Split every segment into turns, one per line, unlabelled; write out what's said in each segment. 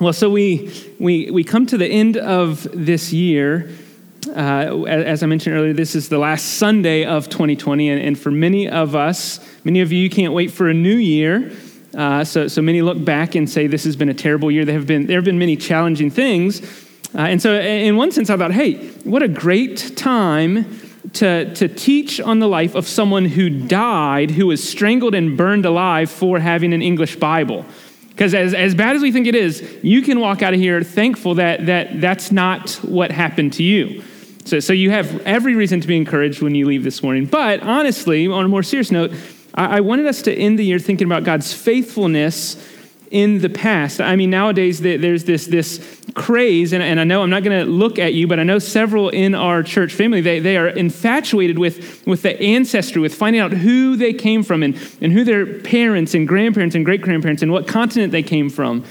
Well, so we, we, we come to the end of this year. Uh, as I mentioned earlier, this is the last Sunday of 2020, and, and for many of us, many of you can't wait for a new year. Uh, so, so many look back and say this has been a terrible year. There have been, there have been many challenging things. Uh, and so, in one sense, I thought, hey, what a great time to, to teach on the life of someone who died, who was strangled and burned alive for having an English Bible. Because as, as bad as we think it is, you can walk out of here thankful that, that that's not what happened to you. So, so you have every reason to be encouraged when you leave this morning. But honestly, on a more serious note, I, I wanted us to end the year thinking about God's faithfulness in the past. I mean, nowadays there's this, this craze, and, and I know I'm not going to look at you, but I know several in our church family, they, they are infatuated with, with the ancestry, with finding out who they came from and, and who their parents and grandparents and great grandparents and what continent they came from.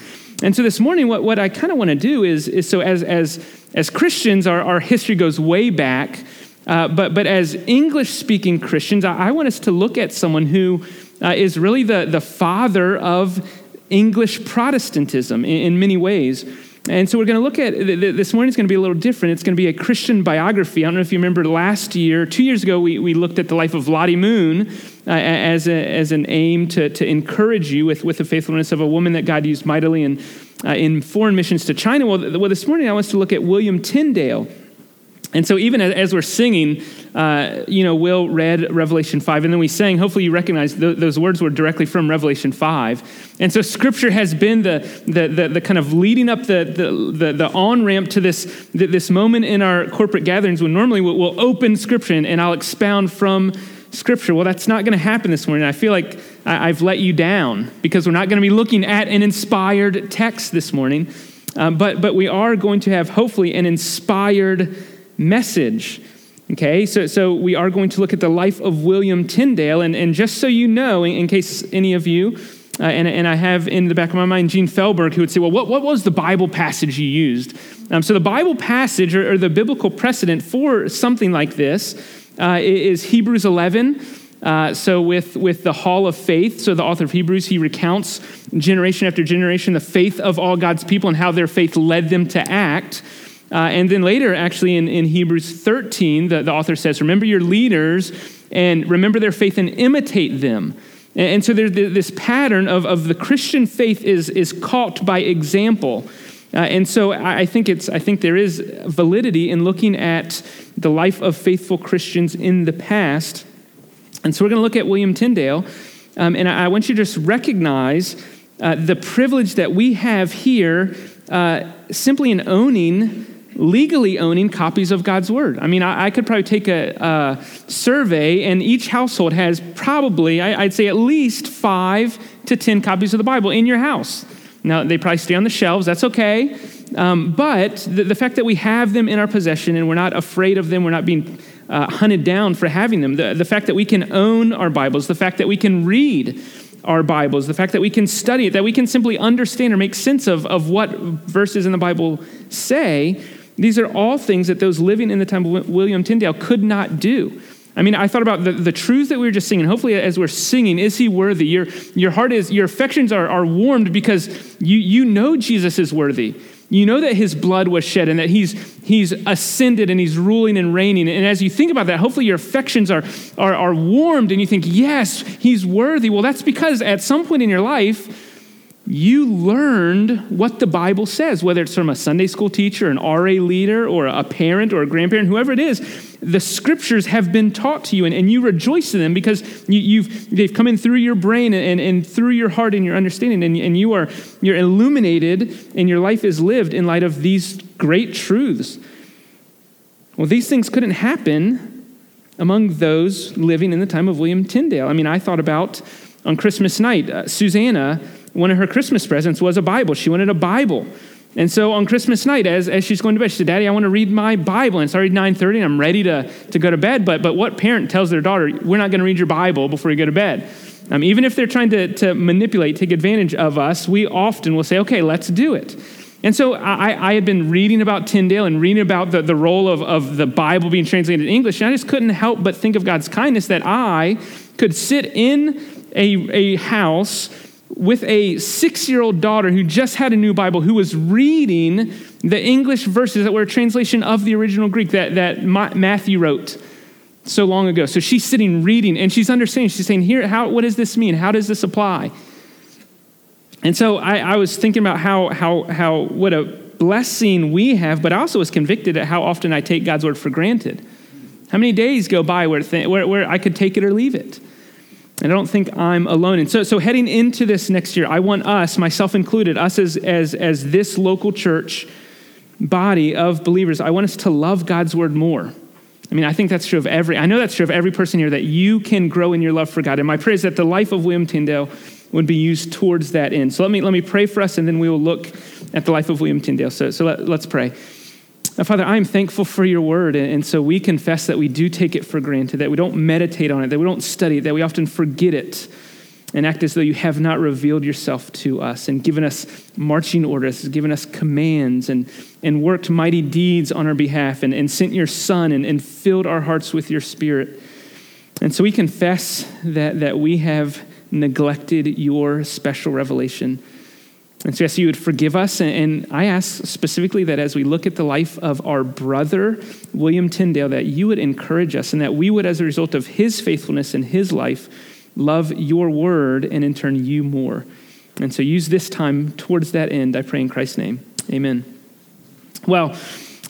And so this morning, what, what I kind of want to do is, is so as, as, as Christians, our, our history goes way back. Uh, but, but as English speaking Christians, I, I, want us to look at someone who uh, is really the, the father of English Protestantism in, in many ways. And so we're going to look at this morning is going to be a little different. It's going to be a Christian biography. I don't know if you remember last year, two years ago, we, we looked at the life of Lottie Moon uh, as, a, as an aim to, to encourage you with, with the faithfulness of a woman that God used mightily in, uh, in foreign missions to China. Well, well, this morning I want us to look at William Tyndale. And so, even as we're singing, uh, you know, Will read Revelation 5, and then we sang. Hopefully, you recognize th- those words were directly from Revelation 5. And so, Scripture has been the, the, the, the kind of leading up the, the, the, the on ramp to this, this moment in our corporate gatherings when normally we'll, we'll open Scripture and I'll expound from Scripture. Well, that's not going to happen this morning. I feel like I, have let you down because we're not going to be looking at an inspired text this morning. Um, but, but we are going to have, hopefully, an inspired message. Okay, so, so we are going to look at the life of William Tyndale. And, and just so you know, in, in case any of you, uh, and, and I have in the back of my mind Gene Felberg, who would say, Well, what, what was the Bible passage you used? Um, so the Bible passage or, or, the biblical precedent for something like this uh, is Hebrews 11. Uh, so, with, with the hall of faith, so the author of Hebrews, he recounts generation after generation the faith of all God's people and how their faith led them to act. Uh, and then later, actually, in, in Hebrews 13, the, the author says, Remember your leaders and remember their faith and imitate them. And, and so there's this pattern of, of the Christian faith is, is caught by example. Uh, and so I think, it's, I think there is validity in looking at the life of faithful Christians in the past. And so we're going to look at William Tyndale. Um, and I, I, want you to just recognize uh, the privilege that we have here uh, simply in owning legally owning copies of God's Word. I mean, I, I could probably take a, a, survey, and each household has probably, I, I'd say, at least five to 10 copies of the Bible in your house. Now, they probably stay on the shelves, that's okay. Um, but the, the, fact that we have them in our possession and we're not afraid of them, we're not being uh, hunted down for having them, the, the fact that we can own our Bibles, the fact that we can read our Bibles, the fact that we can study it, that we can simply understand or make sense of, of what verses in the Bible say, these are all things that those living in the time of William Tyndale could not do. I mean, I thought about the, the truths that we were just singing. Hopefully, as we're singing, is he worthy? Your, your heart is, your affections are, are warmed because you, you know Jesus is worthy. You know that his blood was shed and that he's, he's ascended and he's ruling and reigning. And as you think about that, hopefully your affections are, are, are warmed and you think, yes, he's worthy. Well, that's because at some point in your life, you learned what the Bible says, whether it's from a Sunday school teacher, an RA leader, or a parent or a grandparent, whoever it is. The scriptures have been taught to you, and, and you rejoice in them because you, have they've come in through your brain and, and through your heart and your understanding, and, and you are you're illuminated, and your life is lived in light of these great truths. Well, these things couldn't happen among those living in the time of William Tyndale. I mean, I thought about on Christmas night, uh, Susanna one of her Christmas presents was a Bible. She wanted a Bible. And so on Christmas night, as, as she's going to bed, she said, Daddy, I want to read my Bible. And it's already 9.30 and I'm ready to, to go to bed. But, but what parent tells their daughter, we're not going to read your Bible before you go to bed? Um, even if they're trying to, to manipulate, take advantage of us, we often will say, okay, let's do it. And so I, I had been reading about Tyndale and reading about the, the role of, of the Bible being translated in English, and I just couldn't help but think of God's kindness that I could sit in a, a house with a six year old daughter who just had a new Bible, who was reading the English verses that were a translation of the original Greek that, that Matthew wrote so long ago. So she's sitting reading and she's understanding. She's saying, Here, how, what does this mean? How does this apply? And so I, I was thinking about how, how, how, what a blessing we have, but I also was convicted at how often I take God's word for granted. How many days go by where, th- where, where I could take it or leave it? And I don't think I'm alone. And so, so heading into this next year, I want us, myself included, us as, as, as this local church body of believers, I want us to love God's word more. I mean, I think that's true of every, I know that's true of every person here, that you can grow in your love for God. And my prayer is that the life of William Tyndale would be used towards that end. So let me, let me pray for us, and then we will look at the life of William Tyndale. So, so let, let's pray. Now, Father, I am thankful for your word. And so we confess that we do take it for granted, that we don't meditate on it, that we don't study it, that we often forget it and act as though you have not revealed yourself to us and given us marching orders, given us commands, and, and worked mighty deeds on our behalf, and, and sent your Son and, and filled our hearts with your Spirit. And so we confess that, that we have neglected your special revelation. And so, yes, you would forgive us. And I ask specifically that as we look at the life of our brother, William Tyndale, that you would encourage us and that we would, as a result of his faithfulness in his life, love your word and in turn you more. And so use this time towards that end, I pray in Christ's name. Amen. Well,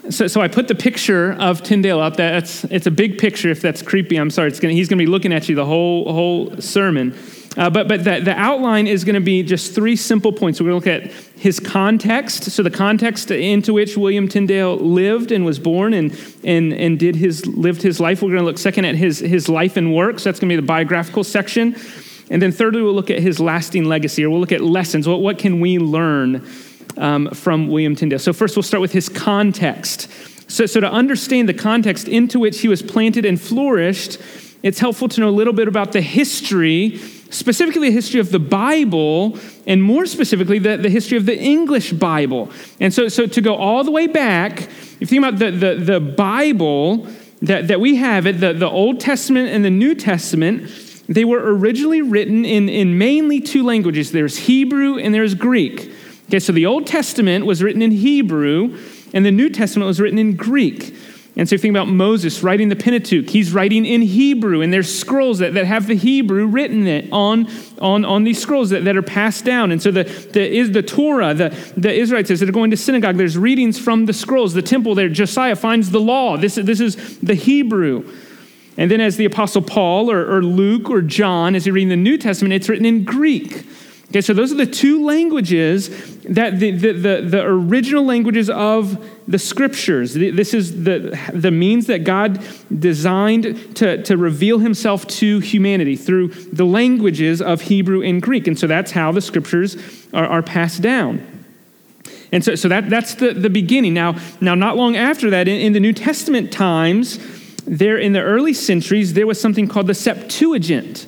so, so I put the picture of Tyndale up. That's, it's a big picture. If that's creepy, I'm sorry. Gonna, he's going to be looking at you the whole, whole sermon. Uh, but but the, the outline is going to be just three simple points. We're going to look at his context, so the context into which William Tyndale lived and was born and, and, and did his, lived his life. We're going to look second at his, his life and work, so that's going to be the biographical section. And then thirdly, we'll look at his lasting legacy, or we'll look at lessons. What, what can we learn um, from William Tyndale? So first, we'll start with his context. So, so to understand the context into which he was planted and flourished, it's helpful to know a little bit about the history specifically the history of the Bible, and more specifically, the, the history of the English Bible. And so, so to go all the way back, if you think about the, the, the Bible that, that we have, it, the, the Old Testament and the New Testament, they were originally written in, in mainly two languages there's Hebrew and there's Greek. Okay, so the Old Testament was written in Hebrew, and the New Testament was written in Greek. And so you think about Moses writing the Pentateuch, he's writing in Hebrew, and there's scrolls that, that have the Hebrew written it on, on, on these scrolls that, that are passed down. And so the, the, is the Torah, the, the Israelites, as they're going to synagogue, there's readings from the scrolls. The temple there, Josiah finds the law. This, this is the Hebrew. And then as the Apostle Paul or, or Luke or John, as you're reading the New Testament, it's written in Greek. Okay, so those are the two languages that the, the, the, the, original languages of the scriptures. This is the, the means that God designed to, to reveal himself to humanity through the languages of Hebrew and Greek. And so that's how the scriptures are, are passed down. And so, so that, that's the, the beginning. Now, now, not long after that, in, in the New Testament times, there in the early centuries, there was something called the Septuagint.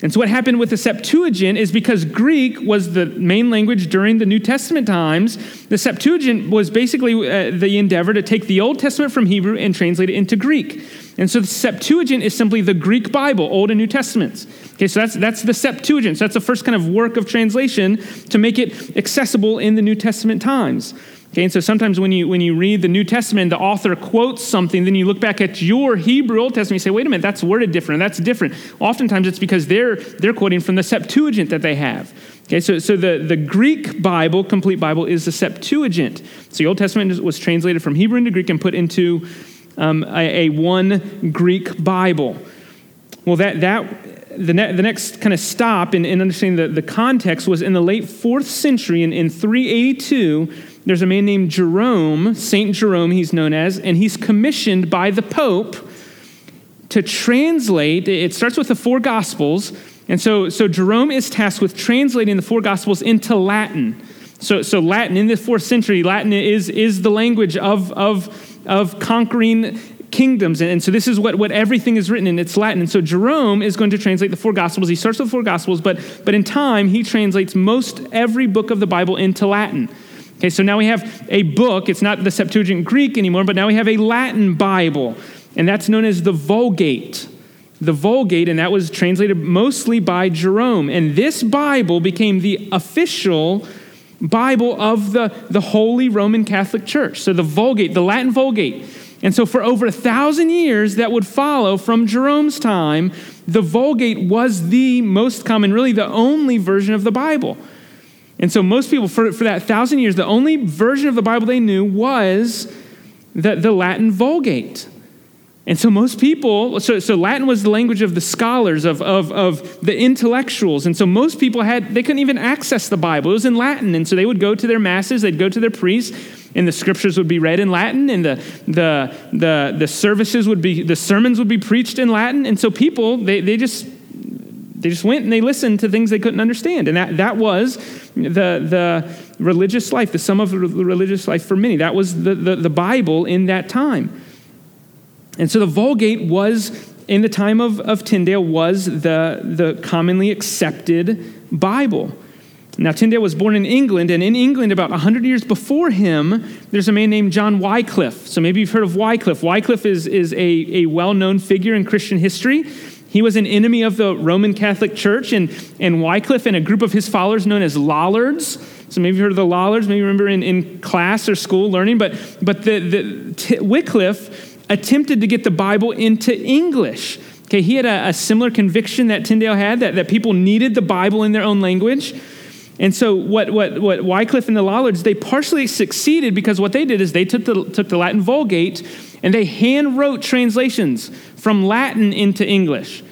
And so, what happened with the Septuagint is because Greek was the main language during the New Testament times, the Septuagint was basically uh, the endeavor to take the Old Testament from Hebrew and translate it into Greek. And so, the Septuagint is simply the Greek Bible, Old and New Testaments. Okay, so that's, that's the Septuagint. So, that's the first kind of work of translation to make it accessible in the New Testament times. Okay, and so sometimes when you when you read the New Testament, the author quotes something, then you look back at your Hebrew Old Testament, you say, wait a minute, that's worded different, that's different. Oftentimes it's because they're they're quoting from the Septuagint that they have. Okay, so, so the, the Greek Bible, complete Bible, is the Septuagint. So the Old Testament was translated from Hebrew into Greek and put into um, a, a, one Greek Bible. Well, that, that the, ne- the next kind of stop in, in understanding the, the context was in the late fourth century, in, in 382, there's a man named Jerome, Saint Jerome, he's known as, and he's commissioned by the Pope to translate. It starts with the four Gospels. And so, so Jerome is tasked with translating the four Gospels into Latin. So, so Latin, in the fourth century, Latin is, is the language of, of, of conquering kingdoms. And, and so this is what, what everything is written in. It's Latin. And so Jerome is going to translate the four Gospels. He starts with the four Gospels, but, but in time, he translates most every book of the Bible into Latin. Okay, so now we have a book. It's not the Septuagint Greek anymore, but now we have a Latin Bible, and that's known as the Vulgate. the Vulgate, and that was translated mostly by Jerome. And this Bible became the official Bible of the, the Holy Roman Catholic Church. So the Vulgate, the Latin Vulgate. And so for over a thousand years that would follow from Jerome's time, the Vulgate was the most common, really the only version of the Bible. And so most people, for, for that thousand years, the only version of the Bible they knew was the, the Latin Vulgate. And so most people, so, so Latin was the language of the scholars, of, of, of the intellectuals. And so most people had, they couldn't even access the Bible. It was in Latin. And so they would go to their masses, they'd go to their priests, and the scriptures would be read in Latin, and the, the, the, the services would be, the sermons would be preached in Latin. And so people, they, they just, they just went and they listened to things they couldn't understand. And that, that was the, the religious life, the sum of the religious life for many. That was the, the, the Bible in that time. And so the Vulgate was, in the time of, of Tyndale, was the, the commonly accepted Bible. Now, Tyndale was born in England, and in England, about 100 years before him, there's a man named John Wycliffe. So maybe you've heard of Wycliffe. Wycliffe is, is a, a well known figure in Christian history. He was an enemy of the Roman Catholic Church, and, and Wycliffe and a group of his followers known as Lollards. So maybe you've heard of the Lollards, maybe you remember in, in class or school learning, but, but the, the, T- Wycliffe attempted to get the Bible into English. Okay, he had a, a similar conviction that Tyndale had that, that people needed the Bible in their own language. And so what, what, what Wycliffe and the Lollards, they partially succeeded because what they did is they took the, took the Latin Vulgate and they hand wrote translations from Latin into English.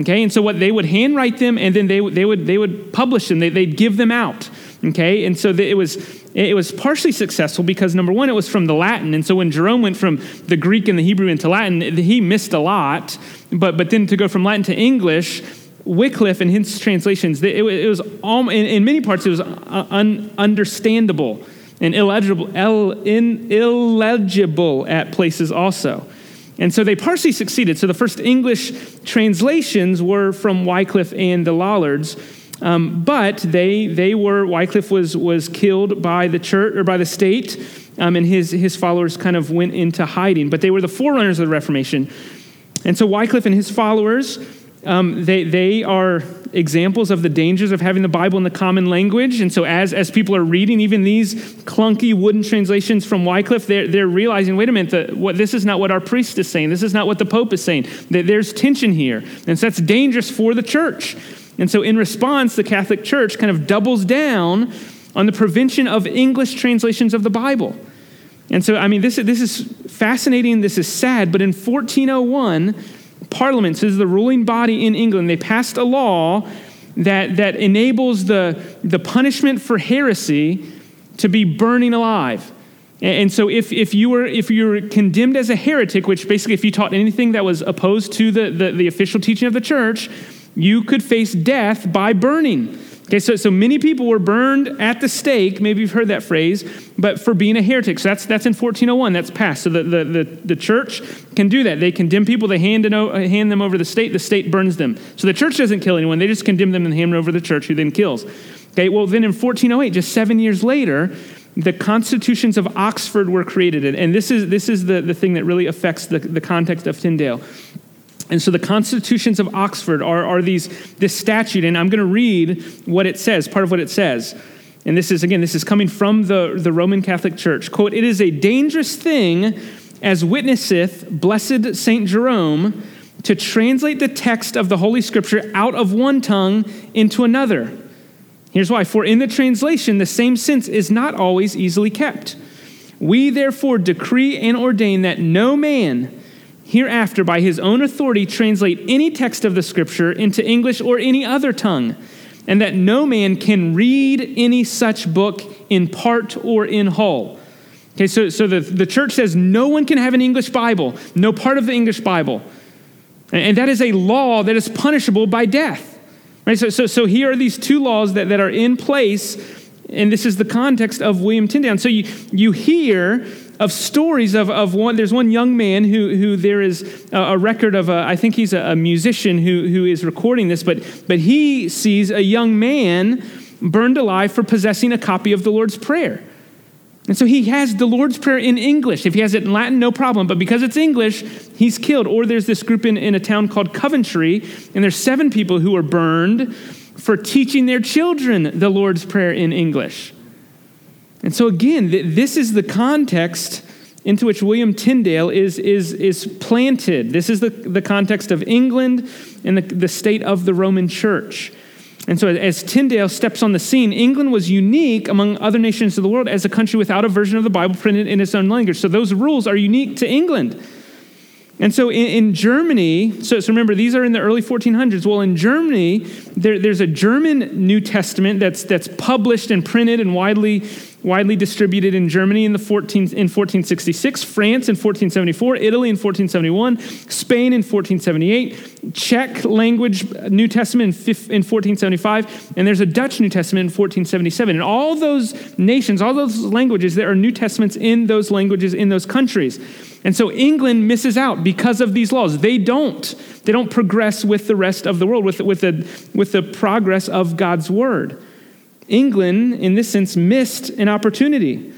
Okay, and so what they would handwrite them and then they, they, would, they would publish them, they, they'd give them out. Okay, and so it was it was partially successful because number one, it was from the Latin, and so when Jerome went from the Greek and the Hebrew into Latin, he missed a lot. But but then to go from Latin to English, Wycliffe and his translations, it, it was all, in, in, many parts it was un, understandable and illegible, in, illegible at places also. And so they partially succeeded. So the first English translations were from Wycliffe and the Lollards. Um, but they, they were, Wycliffe was, was killed by the church or by the state, um, and his, his followers kind of went into hiding. But they were the forerunners of the Reformation. And so Wycliffe and his followers, um, they, they are examples of the dangers of having the Bible in the common language. And so, as, as people are reading even these clunky wooden translations from Wycliffe, they're, they're realizing wait a minute, the, what, this is not what our priest is saying. This is not what the Pope is saying. There's tension here. And so, that's dangerous for the church. And so, in response, the Catholic Church kind of doubles down on the prevention of English translations of the Bible. And so, I mean, this, this is fascinating, this is sad, but in 1401, Parliament, this is the ruling body in England, they passed a law that, that enables the, the punishment for heresy to be burning alive. And so if, if, you were, if you were condemned as a heretic, which basically if you taught anything that was opposed to the, the, the official teaching of the church, you could face death by burning. Okay, so, so many people were burned at the stake. Maybe you've heard that phrase, but for being a heretic. So that's, that's in 1401, that's passed. So the, the, the, the church can do that. They condemn people, they hand, hand them over to the state, the state burns them. So the church doesn't kill anyone, they just condemn them and hand them over to the church, who then kills. Okay, well, then in 1408, just seven years later, the constitutions of Oxford were created. And this is, this is the, the thing that really affects the, the context of Tyndale. And so the constitutions of Oxford are, are these, this statute, and I'm going to read what it says, part of what it says. And this is, again, this is coming from the, the Roman Catholic Church. Quote, it is a dangerous thing, as witnesseth blessed St. Jerome, to translate the text of the Holy Scripture out of one tongue into another. Here's why. For in the translation, the same sense is not always easily kept. We therefore decree and ordain that no man, hereafter by his own authority translate any text of the scripture into English or any other tongue, and that no man can read any such book in part or in whole. Okay, so, so the, the church says no one can have an English Bible, no part of the English Bible. And that is a law that is punishable by death. Right? So, so, so here are these two laws that, that are in place, and this is the context of William Tyndale. So you, you hear of stories of, of one, there's one young man who, who there is a, a record of, a, I think he's a, a musician who, who is recording this, but, but he sees a young man burned alive for possessing a copy of the Lord's Prayer. And so he has the Lord's Prayer in English. If he has it in Latin, no problem. But because it's English, he's killed. Or there's this group in, in a town called Coventry, and there's seven people who are burned for teaching their children the Lord's Prayer in English. And so, again, th- this is the context into which William Tyndale is, is, is planted. This is the, the context of England and the, the state of the Roman church. And so, as Tyndale steps on the scene, England was unique among other nations of the world as a country without a version of the Bible printed in its own language. So, those rules are unique to England. And so in, in Germany, so, so, remember, these are in the early 1400s. Well, in Germany, there, there's a German New Testament that's, that's published and printed and widely widely distributed in Germany in, the 14, in 1466, France in 1474, Italy in 1471, Spain in 1478, Czech language uh, New Testament in 1475, and there's a Dutch New Testament in 1477. And all those nations, all those languages, there are New Testaments in those languages in those countries. And so England misses out because of these laws. They don't. They don't progress with the rest of the world, with, with, the, with the progress of God's word. England, in this sense, missed an opportunity.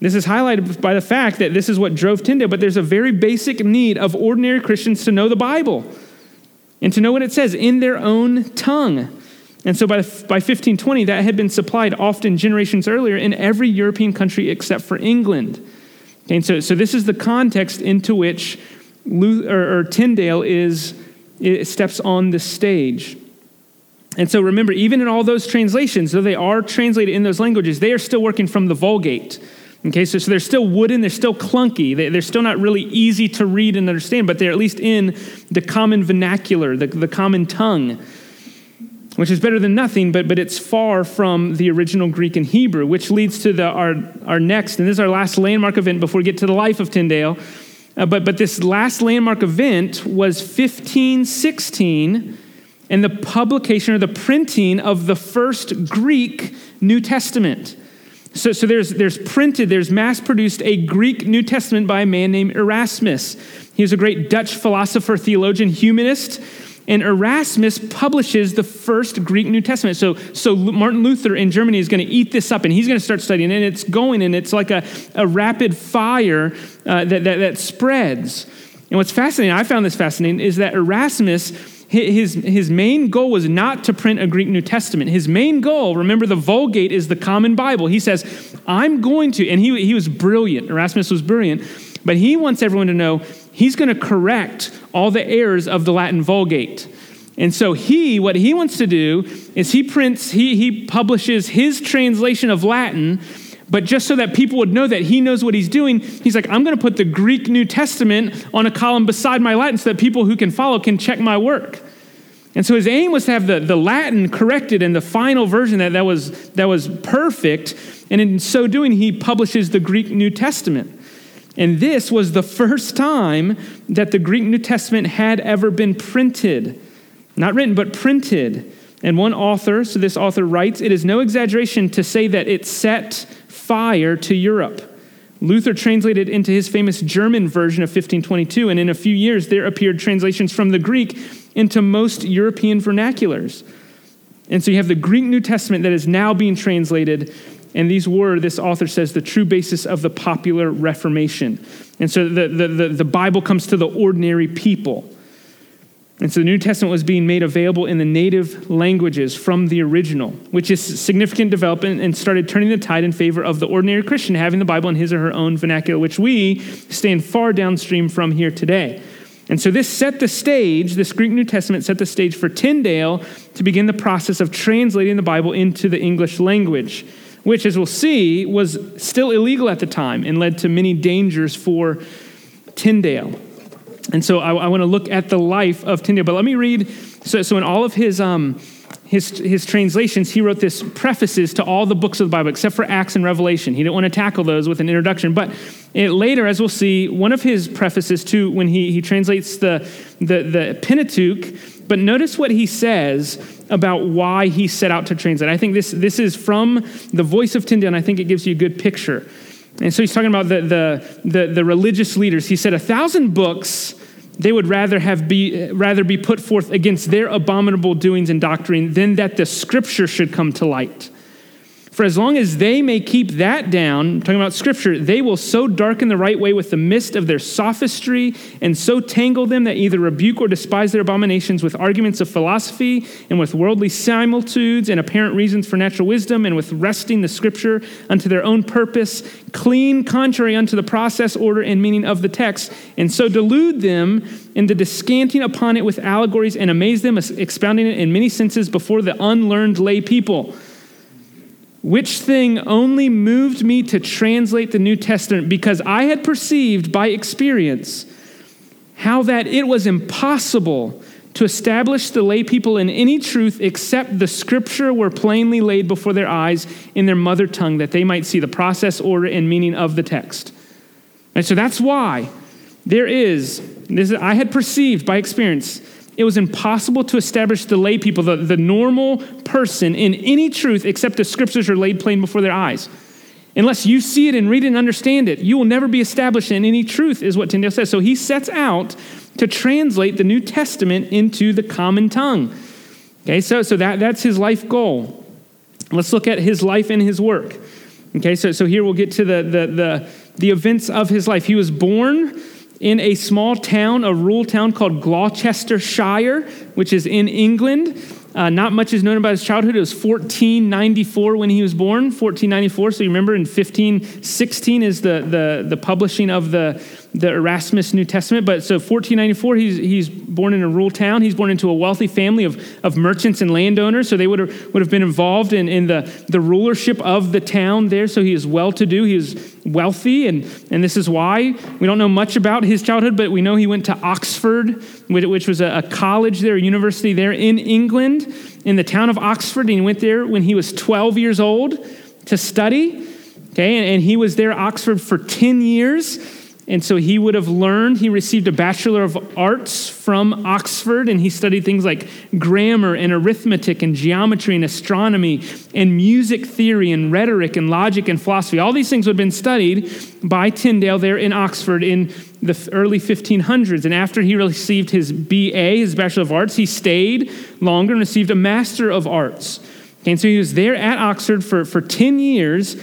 This is highlighted by the fact that this is what drove Tyndale, but there's a very basic need of ordinary Christians to know the Bible and to know what it says in their own tongue. And so by, by 1520, that had been supplied often generations earlier in every European country except for England. Okay, and so, so this is the context into which Luther, or, Tyndale is, steps on the stage. And so remember, even in all those translations, though they are translated in those languages, they are still working from the Vulgate. Okay, so, so they're still wooden, they're still clunky, they, are still not really easy to read and understand, but they're at least in the common vernacular, the, the common tongue, which is better than nothing, but, but it's far from the original Greek and Hebrew, which leads to the, our, our next, and this is our last landmark event before we get to the life of Tyndale. Uh, but, but this last landmark event was 1516 and the publication or the printing of the first Greek New Testament. So, so there's, there's printed, there's mass produced a Greek New Testament by a man named Erasmus. He was a great Dutch philosopher, theologian, humanist. And Erasmus publishes the first Greek New Testament. So, so Martin Luther in Germany is going to eat this up and he's going to start studying. And it's going and it's like a, a rapid fire uh, that, that, that spreads. And what's fascinating, I found this fascinating, is that Erasmus his, his main goal was not to print a Greek New Testament. His main goal, remember, the Vulgate is the common Bible. He says, I'm going to, and he, he was brilliant. Erasmus was brilliant, but he wants everyone to know he's going to correct all the errors of the Latin Vulgate. And so he, what he wants to do is he prints, he, he publishes his translation of Latin but just so that people would know that he knows what he's doing, he's like, I'm going to put the Greek New Testament on a column beside my Latin so that people who can follow can check my work. And so his aim was to have the, the Latin corrected and the final version that, that, was, that was perfect. And in so doing, he publishes the Greek New Testament. And this was the first time that the Greek New Testament had ever been printed. Not written, but printed. And one author, so this author writes, it is no exaggeration to say that it set fire to Europe. Luther translated into his famous German version of 1522, and in a few years there appeared translations from the Greek into most European vernaculars. And so you have the Greek New Testament that is now being translated, and these were, this author says, the true basis of the popular Reformation. And so the, the, the, the Bible comes to the ordinary people. And so the New Testament was being made available in the native languages from the original, which is significant development and started turning the tide in favor of the ordinary Christian having the Bible in his or her own vernacular, which we stand far downstream from here today. And so this set the stage, this Greek New Testament set the stage for Tyndale to begin the process of translating the Bible into the English language, which, as we'll see, was still illegal at the time and led to many dangers for Tyndale. And so I, I want to look at the life of Tyndale. But let me read. So, so in all of his, um, his, his translations, he wrote this prefaces to all the books of the Bible except for Acts and Revelation. He didn't want to tackle those with an introduction. But it, later, as we'll see, one of his prefaces to when he, he translates the, the, the Pentateuch, but notice what he says about why he set out to translate. I think this, this is from the voice of Tyndale, and I think it gives you a good picture. And so he's talking about the, the, the, the religious leaders. He said, A thousand books they would rather, have be, rather be put forth against their abominable doings and doctrine than that the scripture should come to light. For as long as they may keep that down, talking about scripture, they will so darken the right way with the mist of their sophistry and so tangle them that either rebuke or despise their abominations with arguments of philosophy and with worldly similitudes and apparent reasons for natural wisdom and with wresting the scripture unto their own purpose, clean contrary unto the process, order, and meaning of the text, and so delude them into descanting upon it with allegories and amaze them, expounding it in many senses before the unlearned lay people. Which thing only moved me to translate the New Testament because I had perceived by experience how that it was impossible to establish the lay people in any truth except the scripture were plainly laid before their eyes in their mother tongue that they might see the process, order, and meaning of the text. And so that's why there is, this is, I had perceived by experience it was impossible to establish the lay people, the, the normal person, in any truth except the scriptures are laid plain before their eyes. Unless you see it and read it and understand it, you will never be established in any truth, is what Tyndale says. So he sets out to translate the New Testament into the common tongue. Okay, so, so that, that's his life goal. Let's look at his life and his work. Okay, so, so here we'll get to the, the, the, the events of his life. He was born in a small town, a rural town called Gloucestershire, which is in England. Uh, not much is known about his childhood. It was 1494 when he was born, 1494. So you remember in 1516 is the, the, the publishing of the, the Erasmus New Testament. But so 1494, he's, he's born in a rural town. He's born into a wealthy family of, of merchants and landowners. So they would have, would have been involved in, in the, the rulership of the town there. So he is well to do. He is wealthy. And, and this is why we don't know much about his childhood, but we know he went to Oxford, which was a, a college there, a university there in England, in the town of Oxford. And he went there when he was 12 years old to study. Okay, and, and he was there, Oxford, for 10 years. And so he would have learned, he received a Bachelor of Arts from Oxford, and he studied things like grammar and arithmetic and geometry and astronomy and music theory and rhetoric and logic and philosophy. All these things would have been studied by Tyndale there in Oxford in the early 1500s. And after he received his BA, his Bachelor of Arts, he stayed longer and received a Master of Arts. And so he was there at Oxford for, for 10 years,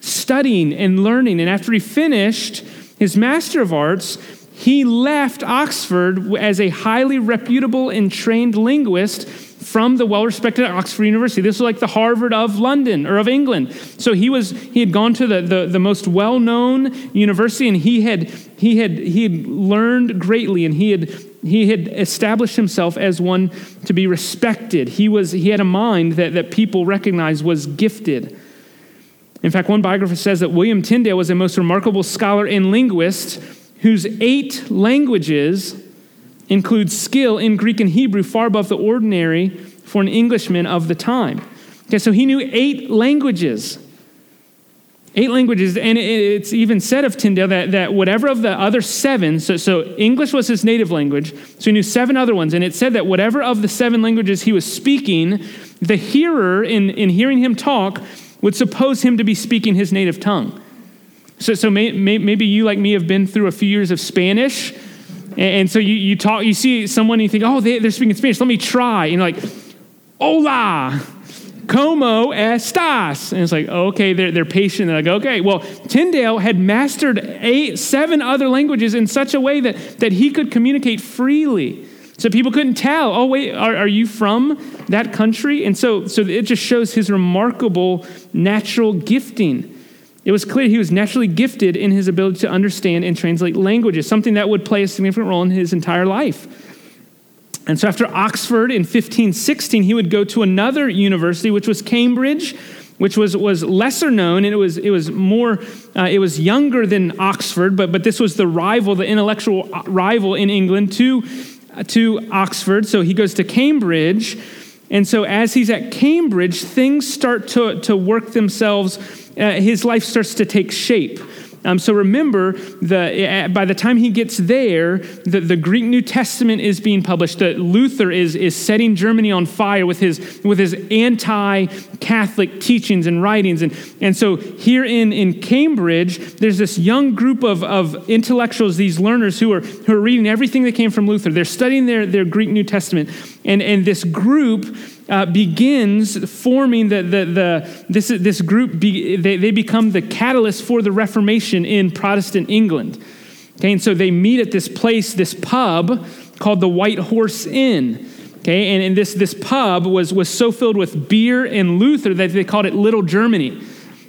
studying and learning. And after he finished, his Master of Arts, he left Oxford as a highly reputable and trained linguist from the well-respected Oxford University. This was like the Harvard of London or of England. So he was he had gone to the, the, the most well-known university and he had he had he had learned greatly and he had he had established himself as one to be respected. He was he had a mind that, that people recognized was gifted. In fact, one biographer says that William Tyndale was a most remarkable scholar and linguist whose eight languages include skill in Greek and Hebrew far above the ordinary for an Englishman of the time. Okay, so he knew eight languages. Eight languages, and it's even said of Tyndale that, that whatever of the other seven, so, so English was his native language, so he knew seven other ones, and it said that whatever of the seven languages he was speaking, the hearer, in, in hearing him talk, would suppose him to be speaking his native tongue. So, so may, may, maybe you, like me, have been through a few years of Spanish. And, and so you, you talk, you see someone and you think, oh, they, they're speaking Spanish. Let me try. And you're like, hola, como estás? And it's like, okay, they're, they're patient. And I go, okay. Well, Tyndale had mastered eight, seven other languages in such a way that, that he could communicate freely. So people couldn't tell, oh, wait, are, are you from that country? And so, so it just shows his remarkable natural gifting. It was clear he was naturally gifted in his ability to understand and translate languages, something that would play a significant role in his entire life. And so after Oxford in 1516, he would go to another university, which was Cambridge, which was, was lesser known, and it was, it was more, uh, it was younger than Oxford, but, but this was the rival, the intellectual rival in England to to Oxford, so he goes to Cambridge. And so, as he's at Cambridge, things start to, to work themselves, uh, his life starts to take shape. Um, so remember, the, by the time he gets there, the, the Greek New Testament is being published. That Luther is, is setting Germany on fire with his, with his anti Catholic teachings and writings. And, and so here in, in Cambridge, there's this young group of, of intellectuals, these learners who are, who are reading everything that came from Luther. They're studying their, their Greek New Testament. And, and this group uh, begins forming the, the, the, this, this group, be, they, they become the catalyst for the Reformation in Protestant England. Okay, and so they meet at this place, this pub called the White Horse Inn. Okay, and, and this, this pub was, was so filled with beer and Luther that they called it Little Germany.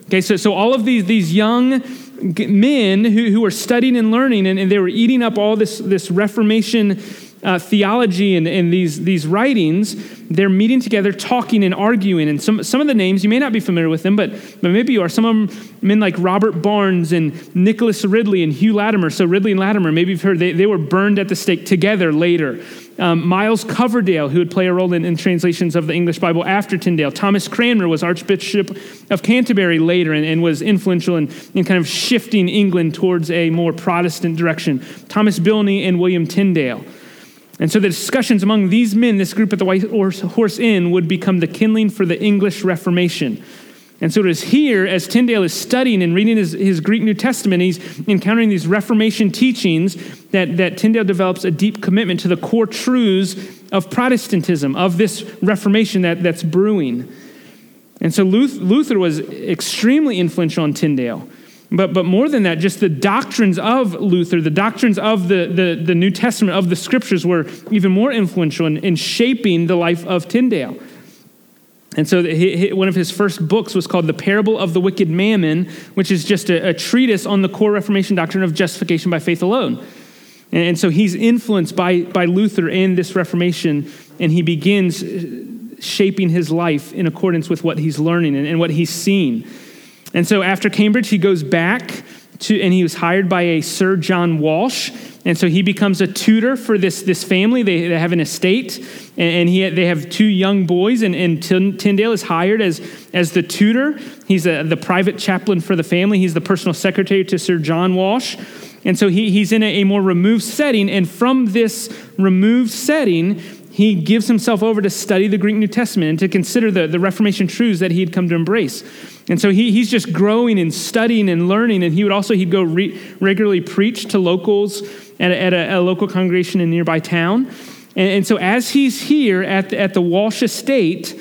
Okay, so, so all of these, these young men who, who were studying and learning, and, and they were eating up all this, this Reformation uh, theology and, and these, these writings, they're meeting together, talking and arguing. And some, some of the names, you may not be familiar with them, but, but maybe you are. Some of them, men like Robert Barnes and Nicholas Ridley and Hugh Latimer. So Ridley and Latimer, maybe you've heard, they, they were burned at the stake together later. Um, Miles Coverdale, who would play a role in, in, translations of the English Bible after Tyndale. Thomas Cranmer was Archbishop of Canterbury later and, and was influential in, in kind of shifting England towards a more Protestant direction. Thomas Bilney and William Tyndale. And so the discussions among these men, this group at the White Horse Inn, would become the kindling for the English Reformation. And so it is here, as Tyndale is studying and reading his, his Greek New Testament, he's encountering these Reformation teachings that, that Tyndale develops a deep commitment to the core truths of Protestantism, of this Reformation that, that's brewing. And so Luther was extremely influential on Tyndale. But, but more than that, just the doctrines of Luther, the doctrines of the, the, the New Testament, of the scriptures, were even more influential in, in shaping the life of Tyndale. And so he, one of his first books was called The Parable of the Wicked Mammon, which is just a, a treatise on the core Reformation doctrine of justification by faith alone. And, and so he's influenced by, by Luther in this Reformation, and he begins uh, shaping his life in accordance with what he's learning and, and what he's seen. And so after Cambridge, he goes back to, and he was hired by a Sir John Walsh. And so he becomes a tutor for this, this family. They, they have an estate, and, and he, they have two young boys, and, and Tyndale is hired as, as the tutor. He's a, the private chaplain for the family, he's the personal secretary to Sir John Walsh. And so he, he's in a, a more removed setting, and from this removed setting, he gives himself over to study the Greek New Testament and to consider the, the Reformation truths that he had come to embrace. And so he, he's just growing and studying and learning. And he would also, he'd go re- regularly preach to locals at, a, at a, a, local congregation in a nearby town. And, and, so as he's here at the, at the Walsh Estate,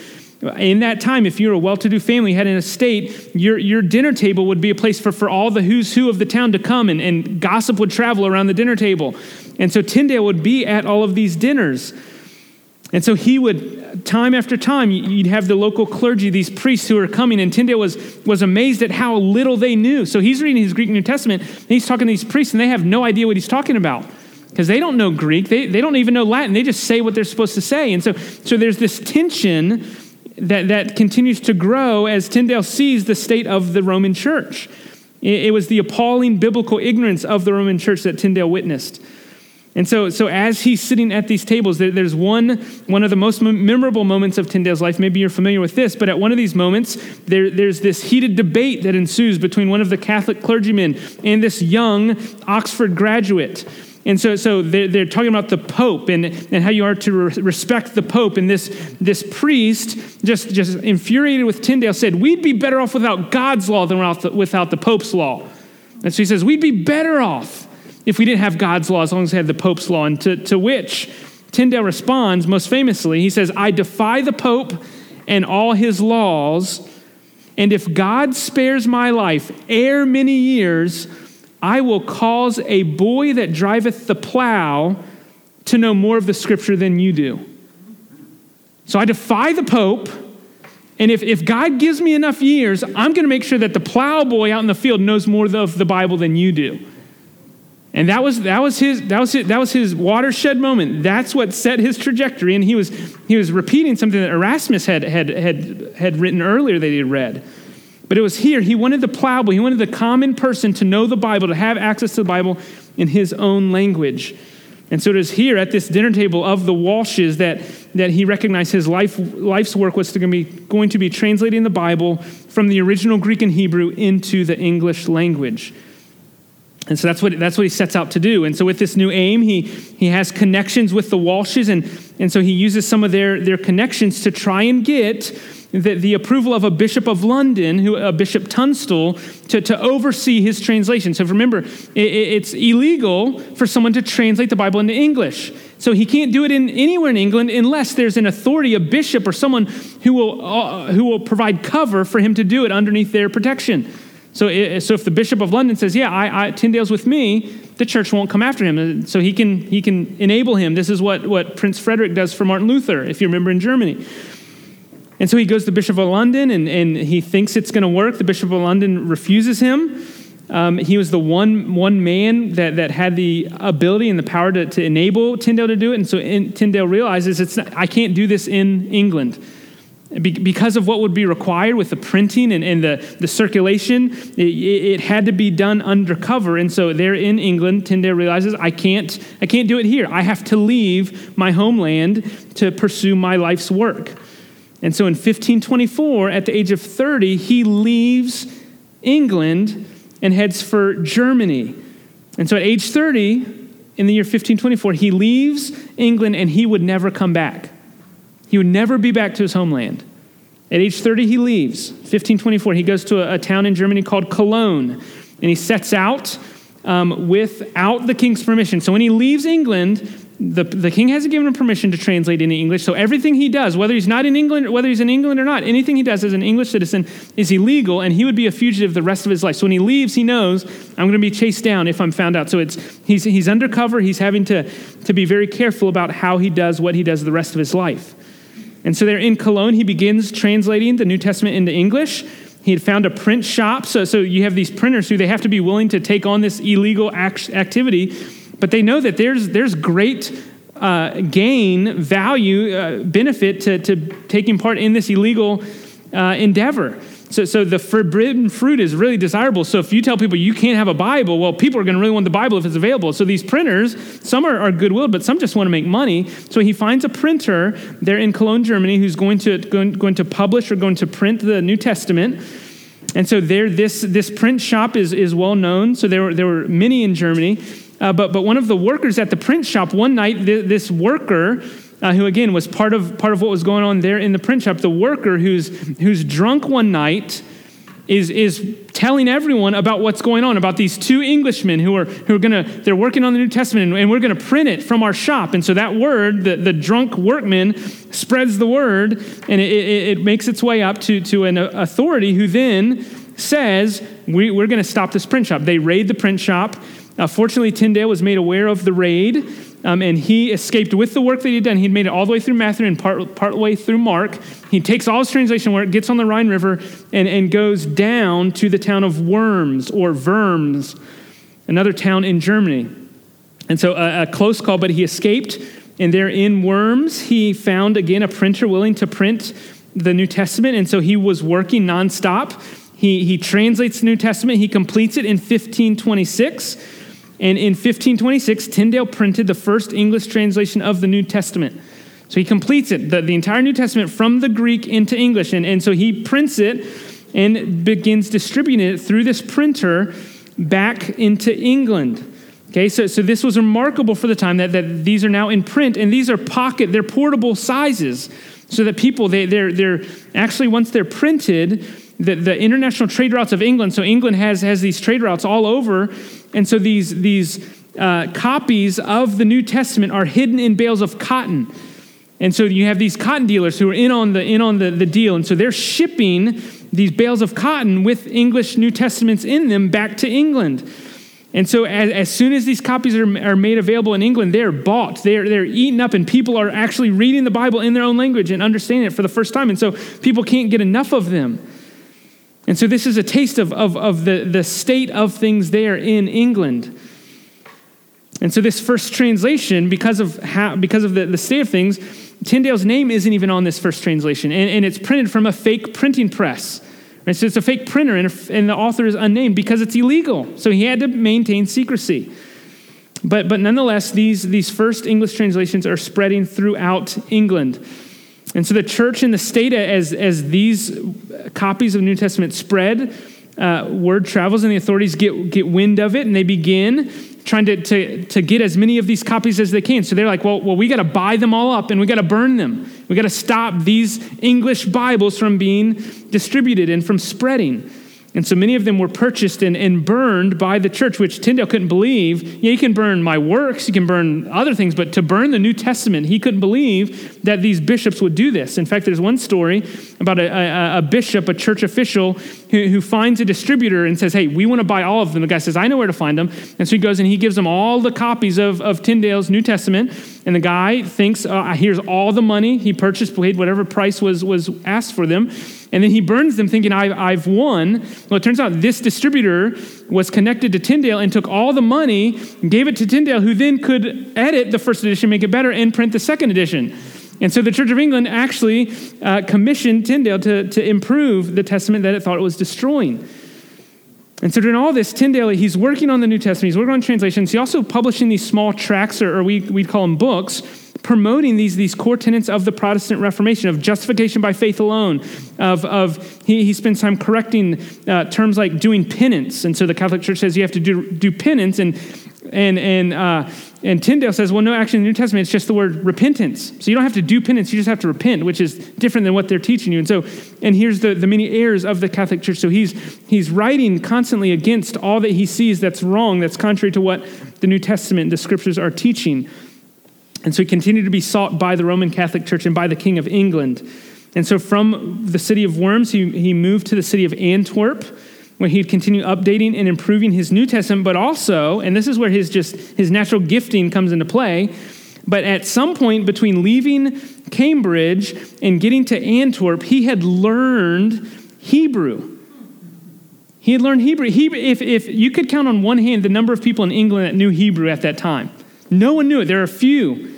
in that time, if you're a well to do family, had an estate, your, your dinner table would be a place for, for all the who's who of the town to come, and, and gossip would travel around the dinner table. And so Tyndale would be at all of these dinners. And so he would, time after time, you'd have the local clergy, these priests who are coming, and Tyndale was, was amazed at how little they knew. So he's reading his Greek New Testament, and he's talking to these priests, and they have no idea what he's talking about because they don't know Greek. They, they don't even know Latin. They just say what they're supposed to say. And so, so there's this tension that, that continues to grow as Tyndale sees the state of the Roman church. It, it was the appalling biblical ignorance of the Roman church that Tyndale witnessed. And so, so as he's sitting at these tables, there, there's one, one of the most memorable moments of Tyndale's life. Maybe you're familiar with this, but at one of these moments, there, there's this heated debate that ensues between one of the Catholic clergymen and this young Oxford graduate. And so, so they're, they're talking about the Pope and, and how you are to re- respect the Pope. And this, this priest, just, just infuriated with Tyndale, said, We'd be better off without God's law than without the, without the Pope's law. And so he says, We'd be better off if we didn't have God's law as long as we had the Pope's law. And to, to which Tyndale responds most famously he says, I defy the Pope and all his laws, and if God spares my life ere many years, I will cause a boy that driveth the plow to know more of the scripture than you do. So I defy the Pope. And if, if God gives me enough years, I'm going to make sure that the plowboy out in the field knows more of the Bible than you do. And that was, that, was his, that, was his, that was his watershed moment. That's what set his trajectory. And he was, he was repeating something that Erasmus had, had, had, had written earlier that he had read. But it was here. He wanted the plowboy, he wanted the common person to know the Bible, to have access to the Bible in his own language. And so it is here at this dinner table of the Walshes that, that he recognized his life, life's work was to be, going to be translating the Bible from the original Greek and Hebrew into the English language. And so that's what, that's what he sets out to do. And so with this new aim, he, he has connections with the Walshes, and, and so he uses some of their, their connections to try and get the, the approval of a bishop of London, who, a Bishop Tunstall, to, to oversee his translation. So remember, it, it's illegal for someone to translate the Bible into English. So he can't do it in anywhere in England unless there's an authority, a bishop, or someone who will, uh, who will provide cover for him to do it underneath their protection. So, so if the Bishop of London says, "Yeah, I, I, Tyndale's with me," the church won't come after him. So he can he can enable him. This is what what Prince Frederick does for Martin Luther, if you remember in Germany. And so he goes to the Bishop of London, and, and he thinks it's going to work. The Bishop of London refuses him. Um, he was the one, one man that, that had the ability and the power to, to enable Tyndale to do it. And so in, Tyndale realizes it's not, I can't do this in England because of what would be required with the printing and, and the, the circulation, it, it, had to be done undercover. And so there in England, Tyndale realizes I can't, I can't do it here. I have to leave my homeland to pursue my life's work. And so in 1524, at the age of 30, he leaves England and heads for Germany. And so at age 30, in the year 1524, he leaves England and he would never come back. He would never be back to his homeland. At age 30, he leaves. 1524, he goes to a, a town in Germany called Cologne, and he sets out um, without the king's permission. So when he leaves England, the, the king hasn't given him permission to translate into English. So everything he does, whether he's not in England, whether he's in England or not, anything he does as an English citizen is illegal, and he would be a fugitive the rest of his life. So when he leaves, he knows I'm going to be chased down if I'm found out. So it's he's he's undercover. He's having to to be very careful about how he does what he does the rest of his life. And so there in Cologne, he begins translating the New Testament into English. He had found a print shop. So, so you have these printers who they have to be willing to take on this illegal act- activity, but they know that there's, there's great uh, gain, value, uh, benefit to, to taking part in this illegal uh, endeavor. So, so the forbidden fruit is really desirable. So if you tell people you can't have a Bible, well, people are going to really want the Bible if it's available. So these printers, some are, are goodwill, but some just want to make money. So he finds a printer there in Cologne, Germany, who's going to, going, going to publish or going to print the New Testament. And so there, this, this print shop is, is well known. So there were, there were many in Germany. Uh, but, but one of the workers at the print shop, one night, th- this worker uh, who again was part of, part of what was going on there in the print shop, the worker who's, who's drunk one night is, is telling everyone about what's going on, about these two Englishmen who are, who are gonna, they're working on the New Testament and, and we're gonna print it from our shop. And so that word, the, the drunk workman, spreads the word and it, it, it makes its way up to, to an authority who then says, we, we're gonna stop this print shop. They raid the print shop. Uh, fortunately, Tyndale was made aware of the raid um, and he escaped with the work that he'd done. He'd made it all the way through Matthew and part, part way through Mark. He takes all his translation work, gets on the Rhine River, and, and goes down to the town of Worms or Worms, another town in Germany. And so a, a close call, but he escaped. And there in Worms, he found again a printer willing to print the New Testament. And so he was working nonstop. He, he translates the New Testament, he completes it in 1526. And in 1526, Tyndale printed the first English translation of the New Testament. So he completes it, the, the entire New Testament from the Greek into English. And, and so he prints it and begins distributing it through this printer back into England. Okay, so, so this was remarkable for the time that, that these are now in print, and these are pocket, they're portable sizes, so that people, they, they're, they're actually, once they're printed, the, the international trade routes of England, so England has, has these trade routes all over, and so these, these uh, copies of the New Testament are hidden in bales of cotton. And so you have these cotton dealers who are in on the, in on the, the deal. And so they're shipping these bales of cotton with English New Testaments in them back to England. And so as, as soon as these copies are, are made available in England, they're bought, they're, they're eaten up, and people are actually reading the Bible in their own language and understanding it for the first time. And so people can't get enough of them. And so this is a taste of, of, of the, the state of things there in England. And so this first translation, because of, how, because of the, the state of things, Tyndale's name isn't even on this first translation. And, and it's printed from a fake printing press. Right? So it's a fake printer, and, and the author is unnamed because it's illegal. So he had to maintain secrecy. But, but nonetheless, these, these first English translations are spreading throughout England. And so the church and the state, as, as these copies of New Testament spread, uh, word travels and the authorities get, get wind of it and they begin trying to, to, to get as many of these copies as they can. So they're like, well, well we got to buy them all up and we got to burn them. We got to stop these English Bibles from being distributed and from spreading. And so many of them were purchased and, and burned by the church, which Tyndale couldn't believe. Yeah, you can burn my works, you can burn other things, but to burn the New Testament, he couldn't believe that these bishops would do this. In fact, there's one story about a, a, a bishop, a church official, who, who, finds a distributor and says, Hey, we want to buy all of them. The guy says, I know where to find them. And so he goes and he gives them all the copies of, of Tyndale's New Testament. And the guy thinks, uh, Here's all the money. He purchased, paid whatever price was, was asked for them. And then he burns them thinking, I've won. Well, it turns out this distributor was connected to Tyndale and took all the money, gave it to Tyndale, who then could edit the first edition, make it better, and print the second edition. And so the Church of England actually uh, commissioned Tyndale to, to improve the Testament that it thought it was destroying. And so during all this, Tyndale, he's working on the New Testament, he's working on translations. He's also publishing these small tracts, or, or we, we'd call them books, promoting these, these core tenets of the Protestant Reformation, of justification by faith alone, of, of he, he spends time correcting uh, terms like doing penance. And so the Catholic Church says you have to do, do penance, and, and, and, uh, and Tyndale says, well, no, actually, in the New Testament, it's just the word repentance. So you don't have to do penance, you just have to repent, which is different than what they're teaching you. And so, and here's the, the many errors of the Catholic Church. So he's, he's writing constantly against all that he sees that's wrong, that's contrary to what the New Testament, the scriptures are teaching. And so he continued to be sought by the Roman Catholic Church and by the King of England. And so from the city of Worms, he, he moved to the city of Antwerp, where he'd continue updating and improving his New Testament, but also, and this is where his just his natural gifting comes into play, but at some point between leaving Cambridge and getting to Antwerp, he had learned Hebrew. He had learned Hebrew. If, if you could count on one hand the number of people in England that knew Hebrew at that time. No one knew it. There are a few.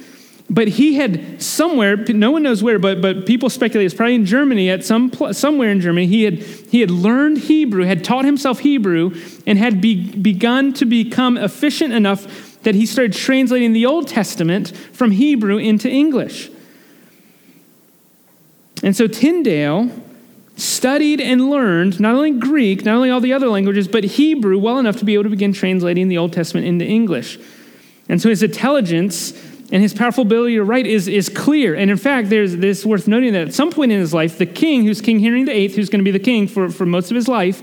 But he had somewhere, no one knows where, but, but people speculate it's probably in Germany, at some somewhere in Germany, he had, he had learned Hebrew, had taught himself Hebrew, and had be, begun to become efficient enough that he started translating the Old Testament from Hebrew into English. And so Tyndale studied and learned not only Greek, not only all the other languages, but Hebrew well enough to be able to begin translating the Old Testament into English. And so his intelligence and his powerful ability to write is, is clear. And in fact, there's this worth noting that at some point in his life, the king, who's King Henry VIII, who's going to be the king for, for most of his life,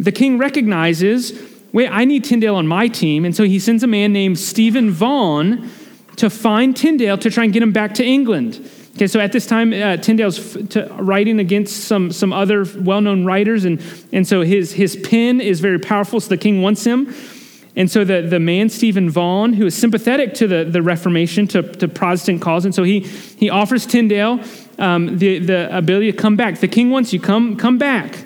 the king recognizes, wait, I need Tyndale on my team. And so he sends a man named Stephen Vaughan to find Tyndale to try and get him back to England. Okay, so at this time, uh, Tyndale's f- to, writing against some, some other well known writers, and, and so his, his pen is very powerful, so the king wants him. And so the, the man, Stephen Vaughan, who is sympathetic to the, the Reformation, to, to Protestant cause, and so he, he offers Tyndale um, the, the ability to come back. The king wants you, come, come back.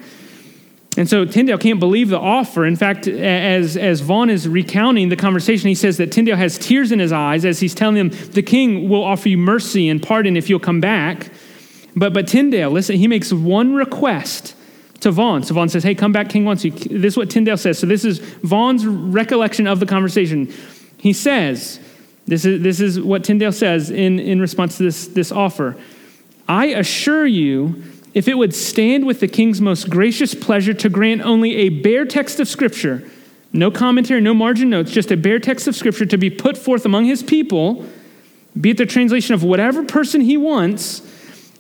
And so Tyndale can't believe the offer. In fact, as, as Vaughan is recounting the conversation, he says that Tyndale has tears in his eyes as he's telling him, the king will offer you mercy and pardon if you'll come back. But, but Tyndale, listen, he makes one request to Vaughan. So Vaughan says, Hey, come back, King wants you. This is what Tyndale says. So this is Vaughan's recollection of the conversation. He says, This is, this is what Tyndale says in, in response to this, this offer. I assure you, if it would stand with the king's most gracious pleasure to grant only a bare text of Scripture, no commentary, no margin notes, just a bare text of Scripture to be put forth among his people, be it the translation of whatever person he wants,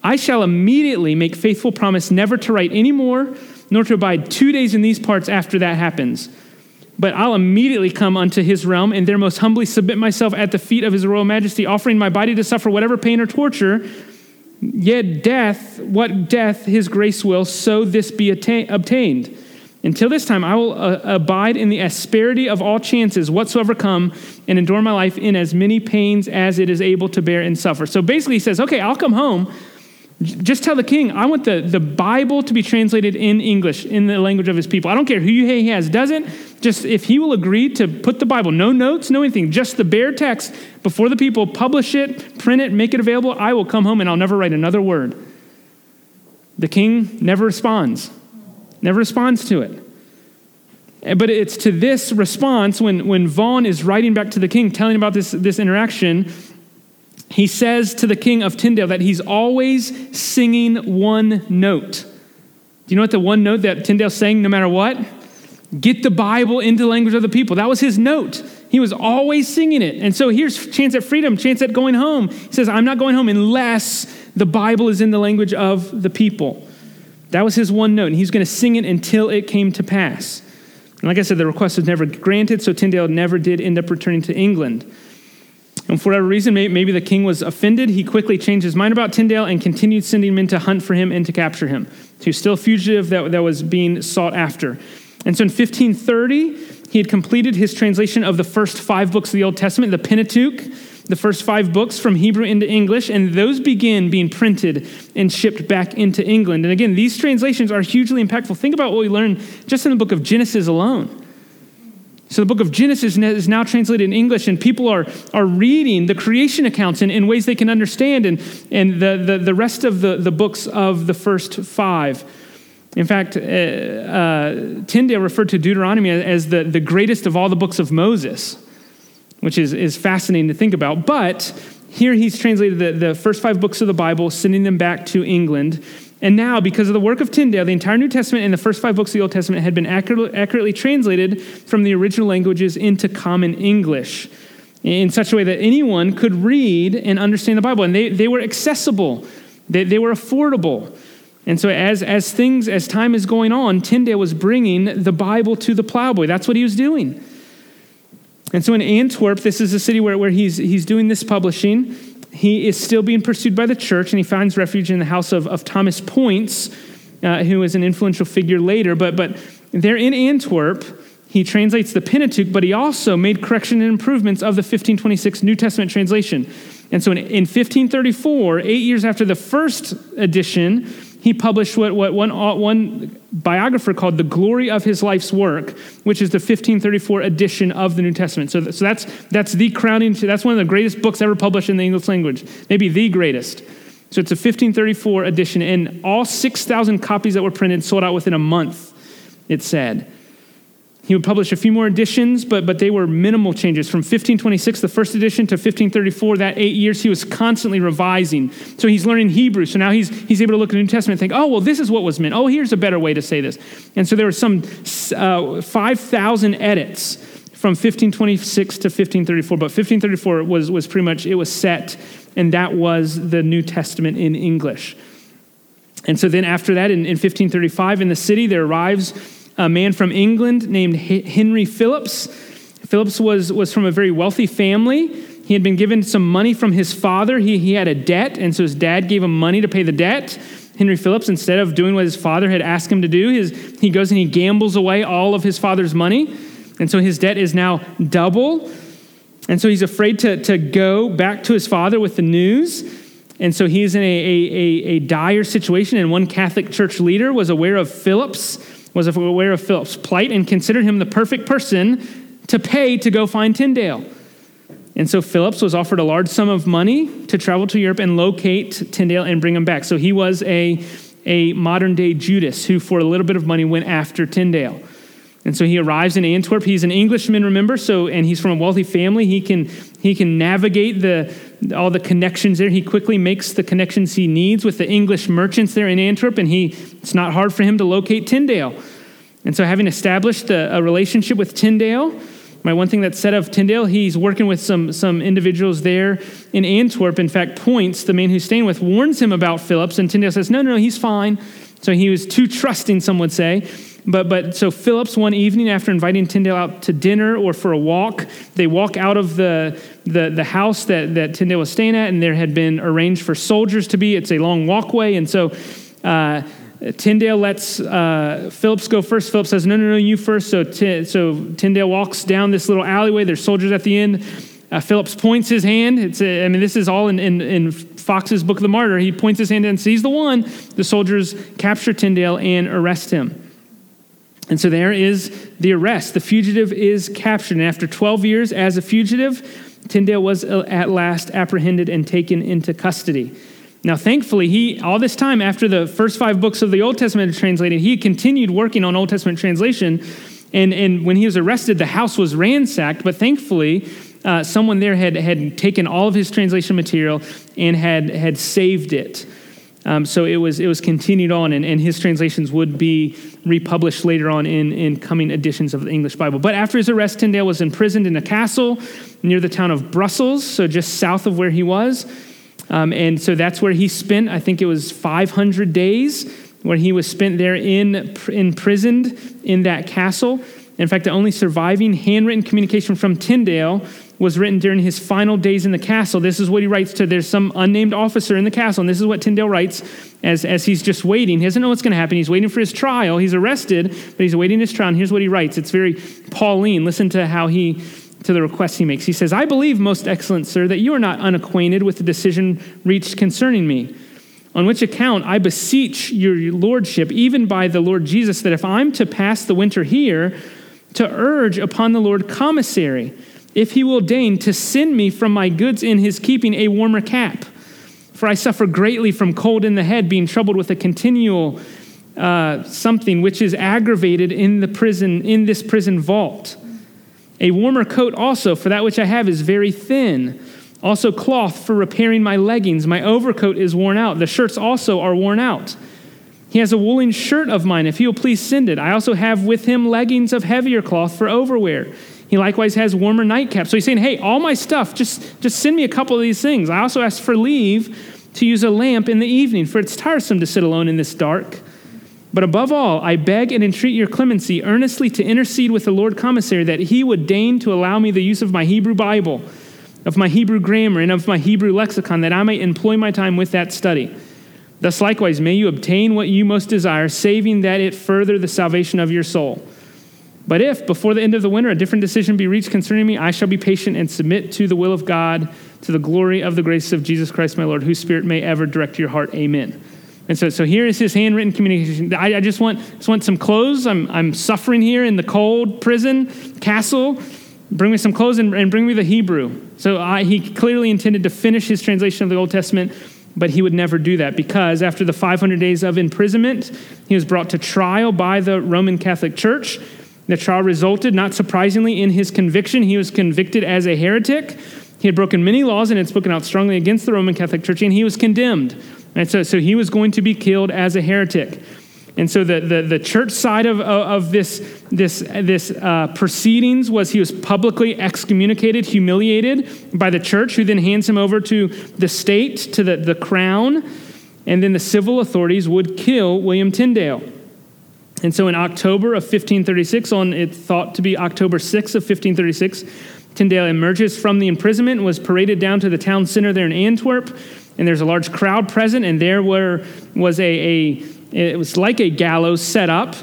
I shall immediately make faithful promise never to write any more, nor to abide two days in these parts after that happens. But I'll immediately come unto his realm, and there most humbly submit myself at the feet of his royal majesty, offering my body to suffer whatever pain or torture. Yet death, what death his grace will, so this be attain, obtained. Until this time, I will uh, abide in the asperity of all chances whatsoever come, and endure my life in as many pains as it is able to bear and suffer. So basically, he says, Okay, I'll come home just tell the king, I want the, the Bible to be translated in English, in the language of his people. I don't care who he has, doesn't. Just if he will agree to put the Bible, no notes, no anything, just the bare text before the people, publish it, print it, make it available, I will come home and I'll never write another word. The king never responds, never responds to it. Eh, but it's to this response when, when Vaughan is writing back to the king, telling about this, this interaction, he says to the king of Tyndale that he's always singing one note. Do you know what the one note that Tyndale sang no matter what? Get the Bible into the language of the people. That was his note. He was always singing it. And so here's chance at freedom, chance at going home. He says, I'm not going home unless the Bible is in the language of the people. That was his one note, and he's going to sing it until it came to pass. And like I said, the request was never granted, so Tyndale never did end up returning to England. And for whatever reason, maybe the king was offended. He quickly changed his mind about Tyndale and continued sending men to hunt for him and to capture him. He was still a fugitive that, that was being sought after. And so in 1530, he had completed his translation of the first five books of the Old Testament, the Pentateuch, the first five books from Hebrew into English, and those begin being printed and shipped back into England. And again, these translations are hugely impactful. Think about what we learned just in the book of Genesis alone. So the book of Genesis is now translated in English, and people are, are reading the creation accounts in, in ways they can understand, and, and the, the, the rest of the, the books of the first five. In fact, uh, uh, Tyndale referred to Deuteronomy as the, the greatest of all the books of Moses, which is, is fascinating to think about. But here he's translated the, the first five books of the Bible, sending them back to England. And now, because of the work of Tyndale, the entire New Testament and the first five books of the Old Testament had been accurately, translated from the original languages into common English in such a way that anyone could read and understand the Bible. And they, they were accessible, they, they were affordable. And so, as, as things, as time is going on, Tyndale was bringing the Bible to the plowboy. That's what he was doing. And so, in Antwerp, this is a city where, where he's, he's doing this publishing. He is still being pursued by the church, and he finds refuge in the house of, of Thomas Poyntz, uh, who is an influential figure later. But, but there in Antwerp, he translates the Pentateuch, but he also made correction and improvements of the 1526 New Testament translation. And so in, in 1534, eight years after the first edition, he published what, what one, uh, one biographer called The Glory of His Life's Work, which is the 1534 edition of the New Testament. So, so that's, that's the crowning, that's one of the greatest books ever published in the English language, maybe the greatest. So it's a 1534 edition, and all 6,000 copies that were printed sold out within a month, it said. He would publish a few more editions, but, but they were minimal changes. From 1526, the first edition, to 1534, that eight years, he was constantly revising. So he's learning Hebrew. So now he's, he's able to look at the New Testament and think, oh, well, this is what was meant. Oh, here's a better way to say this. And so there were some uh, 5,000 edits from 1526 to 1534. But 1534 was, was pretty much, it was set, and that was the New Testament in English. And so then after that, in, in 1535, in the city, there arrives a man from England named Henry Phillips. Phillips was, was from a very wealthy family. He had been given some money from his father. He, he had a debt, and so his dad gave him money to pay the debt. Henry Phillips, instead of doing what his father had asked him to do, his, he goes and he gambles away all of his father's money. And so his debt is now double. And so he's afraid to, to go back to his father with the news. And so he's in a, a, a, a dire situation. And one Catholic church leader was aware of Phillips was aware of Phillips' plight and considered him the perfect person to pay to go find Tyndale. And so Phillips was offered a large sum of money to travel to Europe and locate Tyndale and bring him back. So he was a, a modern day Judas who, for a little bit of money, went after Tyndale. And so he arrives in Antwerp. He's an Englishman, remember? So, and he's from a wealthy family. He can, he can navigate the, all the connections there. He quickly makes the connections he needs with the English merchants there in Antwerp, and he, it's not hard for him to locate Tyndale. And so, having established a, a relationship with Tyndale, my one thing that's said of Tyndale, he's working with some, some individuals there in Antwerp. In fact, Poyntz, the man who's staying with, warns him about Phillips, and Tyndale says, No, no, no, he's fine. So he was too trusting, some would say. But, but so Phillips, one evening after inviting Tyndale out to dinner or for a walk, they walk out of the, the, the house that, that Tyndale was staying at, and there had been arranged for soldiers to be. It's a long walkway. And so uh, Tyndale lets uh, Phillips go first. Phillips says, No, no, no, you first. So, t- so Tyndale walks down this little alleyway. There's soldiers at the end. Uh, Phillips points his hand. It's a, I mean, this is all in, in, in, Foxe's Book of the Martyr. He points his hand and sees the one. The soldiers capture Tyndale and arrest him. And so there is the arrest. The fugitive is captured. And after 12 years as a fugitive, Tyndale was uh, at last apprehended and taken into custody. Now, thankfully, he, all this time after the first five books of the Old Testament are translated, he continued working on Old Testament translation. And, and when he was arrested, the house was ransacked. But thankfully, uh, someone there had, had taken all of his translation material and had, had saved it. Um, so it was, it was continued on, and, and his translations would be republished later on in, in coming editions of the English Bible. But after his arrest, Tyndale was imprisoned in a castle near the town of Brussels, so just south of where he was. Um, and so that's where he spent, I think it was 500 days, where he was spent there in, imprisoned in that castle. In fact, the only surviving handwritten communication from Tyndale was written during his final days in the castle. This is what he writes to there's some unnamed officer in the castle, and this is what Tyndale writes as, as he's just waiting. He doesn't know what's going to happen. He's waiting for his trial. He's arrested, but he's awaiting his trial. And here's what he writes. It's very Pauline. Listen to how he to the request he makes. He says, I believe, most excellent sir, that you are not unacquainted with the decision reached concerning me. On which account I beseech your lordship, even by the Lord Jesus, that if I'm to pass the winter here, to urge upon the Lord commissary if he will deign to send me from my goods in his keeping a warmer cap. For I suffer greatly from cold in the head, being troubled with a continual uh, something which is aggravated in the prison, in this prison vault. A warmer coat also, for that which I have is very thin. Also, cloth for repairing my leggings. My overcoat is worn out. The shirts also are worn out. He has a woolen shirt of mine, if he will please send it. I also have with him leggings of heavier cloth for overwear. He likewise has warmer nightcaps. So he's saying, hey, all my stuff, just, just send me a couple of these things. I also asked for leave to use a lamp in the evening, for it's tiresome to sit alone in this dark. But above all, I beg and entreat your clemency earnestly to intercede with the Lord Commissary that he would deign to allow me the use of my Hebrew Bible, of my Hebrew grammar, and of my Hebrew lexicon, that I may employ my time with that study. Thus, likewise, may you obtain what you most desire, saving that it further the salvation of your soul. But if, before the end of the winter, a different decision be reached concerning me, I shall be patient and submit to the will of God, to the glory of the grace of Jesus Christ my Lord, whose spirit may ever direct your heart. Amen. And so, so here is his handwritten communication. I, I just, want, just want some clothes. I'm, I'm suffering here in the cold prison castle. Bring me some clothes and, and bring me the Hebrew. So I, he clearly intended to finish his translation of the Old Testament, but he would never do that because after the 500 days of imprisonment, he was brought to trial by the Roman Catholic Church. The trial resulted, not surprisingly, in his conviction. He was convicted as a heretic. He had broken many laws and had spoken out strongly against the Roman Catholic Church, and he was condemned. And so, so he was going to be killed as a heretic. And so the, the, the church side of, of this, this, this uh, proceedings was he was publicly excommunicated, humiliated by the church, who then hands him over to the state, to the, the crown, and then the civil authorities would kill William Tyndale. And so in October of 1536, on it thought to be October 6th of 1536, Tyndale emerges from the imprisonment and was paraded down to the town center there in Antwerp. And there's a large crowd present, and there were, was a, a it was like a gallows set up.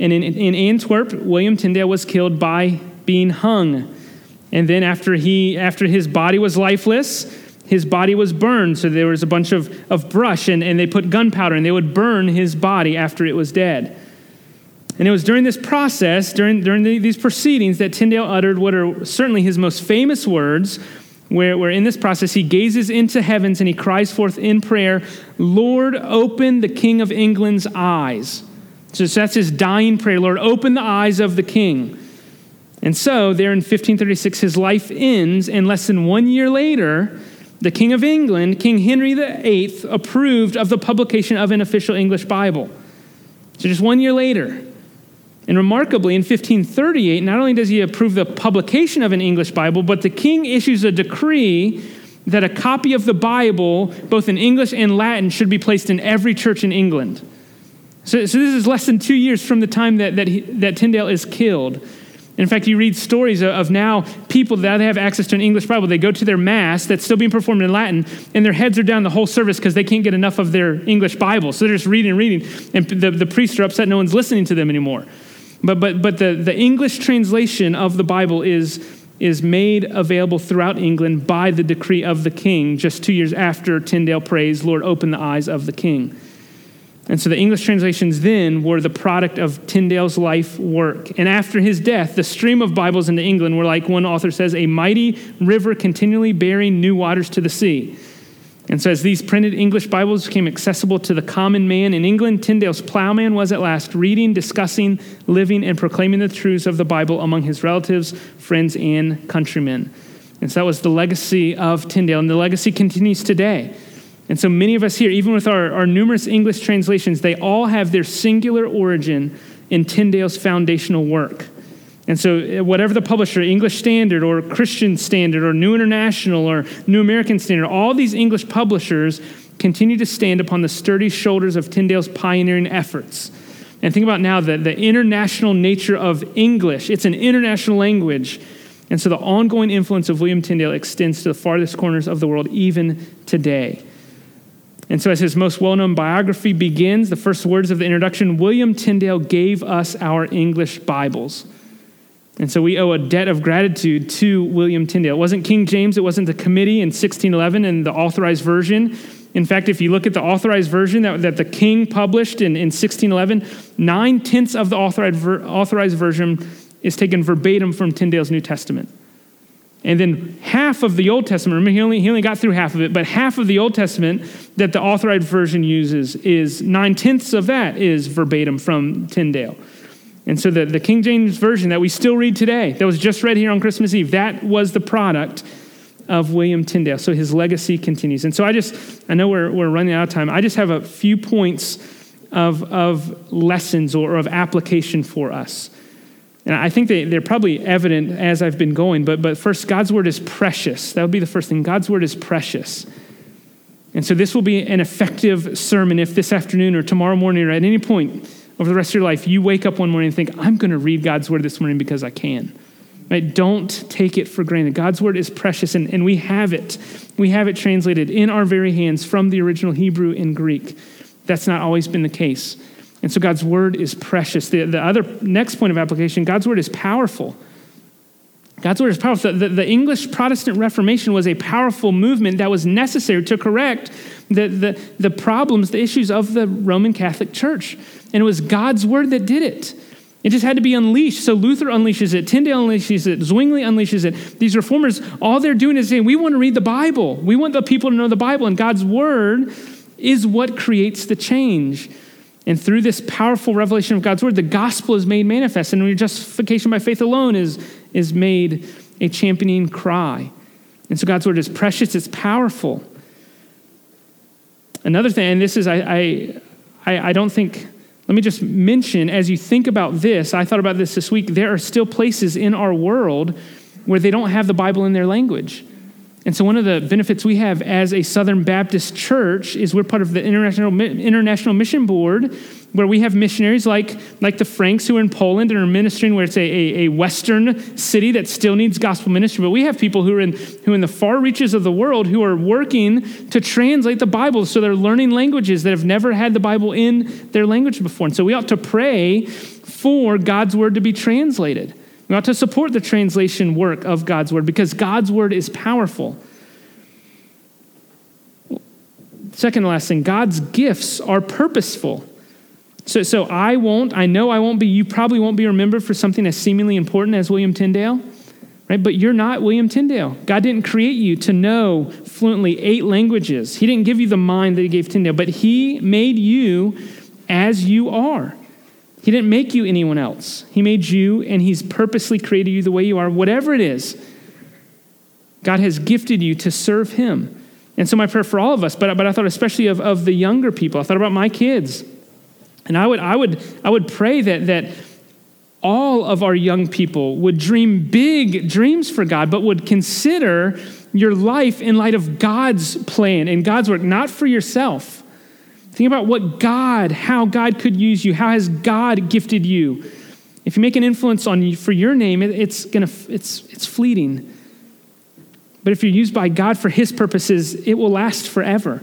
And in, in Antwerp, William Tyndale was killed by being hung. And then after, he, after his body was lifeless, his body was burned. So there was a bunch of, of brush, and, and they put gunpowder, and they would burn his body after it was dead. And it was during this process, during, during the, these proceedings, that Tyndale uttered what are certainly his most famous words, where, where in this process he gazes into heavens and he cries forth in prayer, Lord, open the King of England's eyes. So that's his dying prayer, Lord, open the eyes of the king. And so, there in 1536, his life ends, and less than one year later, the King of England, King Henry VIII, approved of the publication of an official English Bible. So, just one year later, and remarkably, in 1538, not only does he approve the publication of an English Bible, but the king issues a decree that a copy of the Bible, both in English and Latin, should be placed in every church in England. So, so this is less than two years from the time that, that, he, that Tyndale is killed. In fact, you read stories of now people that have access to an English Bible. They go to their Mass that's still being performed in Latin, and their heads are down the whole service because they can't get enough of their English Bible. So they're just reading and reading, and the, the priests are upset no one's listening to them anymore. But, but, but the, the English translation of the Bible is, is made available throughout England by the decree of the king just two years after Tyndale prays, Lord, open the eyes of the king. And so the English translations then were the product of Tyndale's life work. And after his death, the stream of Bibles into England were like one author says, a mighty river continually bearing new waters to the sea. And so, as these printed English Bibles became accessible to the common man in England, Tyndale's plowman was at last reading, discussing, living, and proclaiming the truths of the Bible among his relatives, friends, and countrymen. And so that was the legacy of Tyndale, and the legacy continues today. And so many of us here, even with our, our numerous English translations, they all have their singular origin in Tyndale's foundational work. And so, uh, whatever the publisher, English Standard or Christian Standard or New International or New American Standard, all these English publishers continue to stand upon the sturdy shoulders of Tyndale's pioneering efforts. And think about now the, the international nature of English, it's an international language. And so, the ongoing influence of William Tyndale extends to the farthest corners of the world, even today. And so, as his most well known biography begins, the first words of the introduction William Tyndale gave us our English Bibles. And so we owe a debt of gratitude to William Tyndale. It wasn't King James, it wasn't the committee in 1611 and the authorized version. In fact, if you look at the authorized version that, that the king published in, in 1611, nine tenths of the authorized, ver, authorized version is taken verbatim from Tyndale's New Testament. And then half of the Old Testament, remember, he only, he only got through half of it, but half of the Old Testament that the authorized version uses is nine tenths of that is verbatim from Tyndale. And so the, the King James Version that we still read today, that was just read here on Christmas Eve, that was the product of William Tyndale. So his legacy continues. And so I just, I know we're, we're running out of time. I just have a few points of, of lessons or, of application for us. And I think they, they're probably evident as I've been going, but, but first, God's word is precious. That would be the first thing. God's word is precious. And so this will be an effective sermon if this afternoon or tomorrow morning or at any point over the rest of your life, you wake up one morning and think, I'm going to read God's word this morning because I can. Right? Don't take it for granted. God's word is precious, and, and we have it. We have it translated in our very hands from the original Hebrew and Greek. That's not always been the case. And so God's word is precious. The, the other next point of application God's word is powerful. God's word is powerful. The, the, English Protestant Reformation was a powerful movement that was necessary to correct the, the, the problems, the issues of the Roman Catholic Church. And it was God's word that did it. It just had to be unleashed. So Luther unleashes it, Tyndale unleashes it, Zwingli unleashes it. These reformers, all they're doing is saying, we want to read the Bible. We want the people to know the Bible. And God's word is what creates the change. And through this powerful revelation of God's word, the gospel is made manifest. And your justification by faith alone is, is made a championing cry. And so God's word is precious, it's powerful. Another thing, and this is, I, I, I don't think, let me just mention as you think about this, I thought about this this week, there are still places in our world where they don't have the Bible in their language. And so, one of the benefits we have as a Southern Baptist church is we're part of the International, International Mission Board, where we have missionaries like, like the Franks who are in Poland and are ministering where it's a, a, a, Western city that still needs gospel ministry. But we have people who are, in, who are in the far reaches of the world who are working to translate the Bible. So they're learning languages that have never had the Bible in their language before. And so we ought to pray for God's word to be translated. We ought to support the translation work of God's word because God's word is powerful. Second last thing, God's gifts are purposeful. So, so I won't, I know I won't be, you probably won't be remembered for something as seemingly important as William Tyndale, right? But you're not William Tyndale. God didn't create you to know fluently eight languages. He didn't give you the mind that He gave Tyndale, but He made you as you are. He didn't make you anyone else. He made you, and He's purposely created you the way you are, whatever it is. God has gifted you to serve Him. And so, my prayer for all of us, but, but I thought especially of, of the younger people, I thought about my kids. And I would, I would, I would pray that, that all of our young people would dream big dreams for God, but would consider your life in light of God's plan and God's work, not for yourself. Think about what God, how God could use you. How has God gifted you? If you make an influence on you for your name, it's gonna it's it's fleeting. But if you're used by God for his purposes, it will last forever.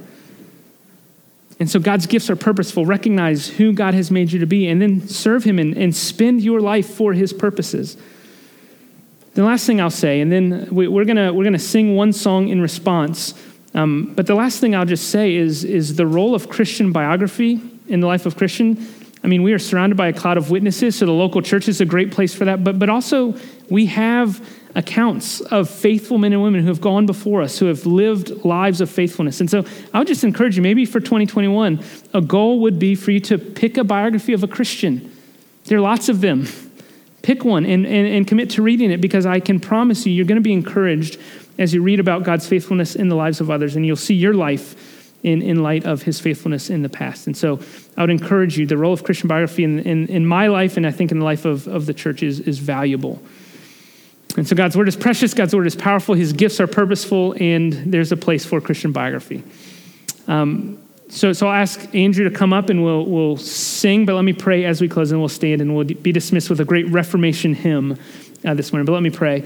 And so God's gifts are purposeful. Recognize who God has made you to be and then serve him and, and spend your life for his purposes. The last thing I'll say, and then we, are gonna we're to sing one song in response. Um, but the last thing I'll just say is, is the role of Christian biography in the life of Christian. I mean, we are surrounded by a cloud of witnesses, so the local church is a great place for that. But, but also, we have accounts of faithful men and women who have gone before us, who have lived lives of faithfulness. And so I would just encourage you, maybe for 2021, a goal would be for you to pick a biography of a Christian. There are lots of them. Pick one and, and, and commit to reading it because I can promise you, you're going to be encouraged as you read about God's faithfulness in the lives of others, and you'll see your life in, in light of his faithfulness in the past. And so I would encourage you, the role of Christian biography in, in, in my life and I think in the life of, of the church is, is valuable. And so God's word is precious, God's word is powerful, his gifts are purposeful, and there's a place for Christian biography. Um, so, so I'll ask Andrew to come up and we'll, we'll sing, but let me pray as we close and we'll stand and we'll be dismissed with a great Reformation hymn uh, this morning. But let me pray.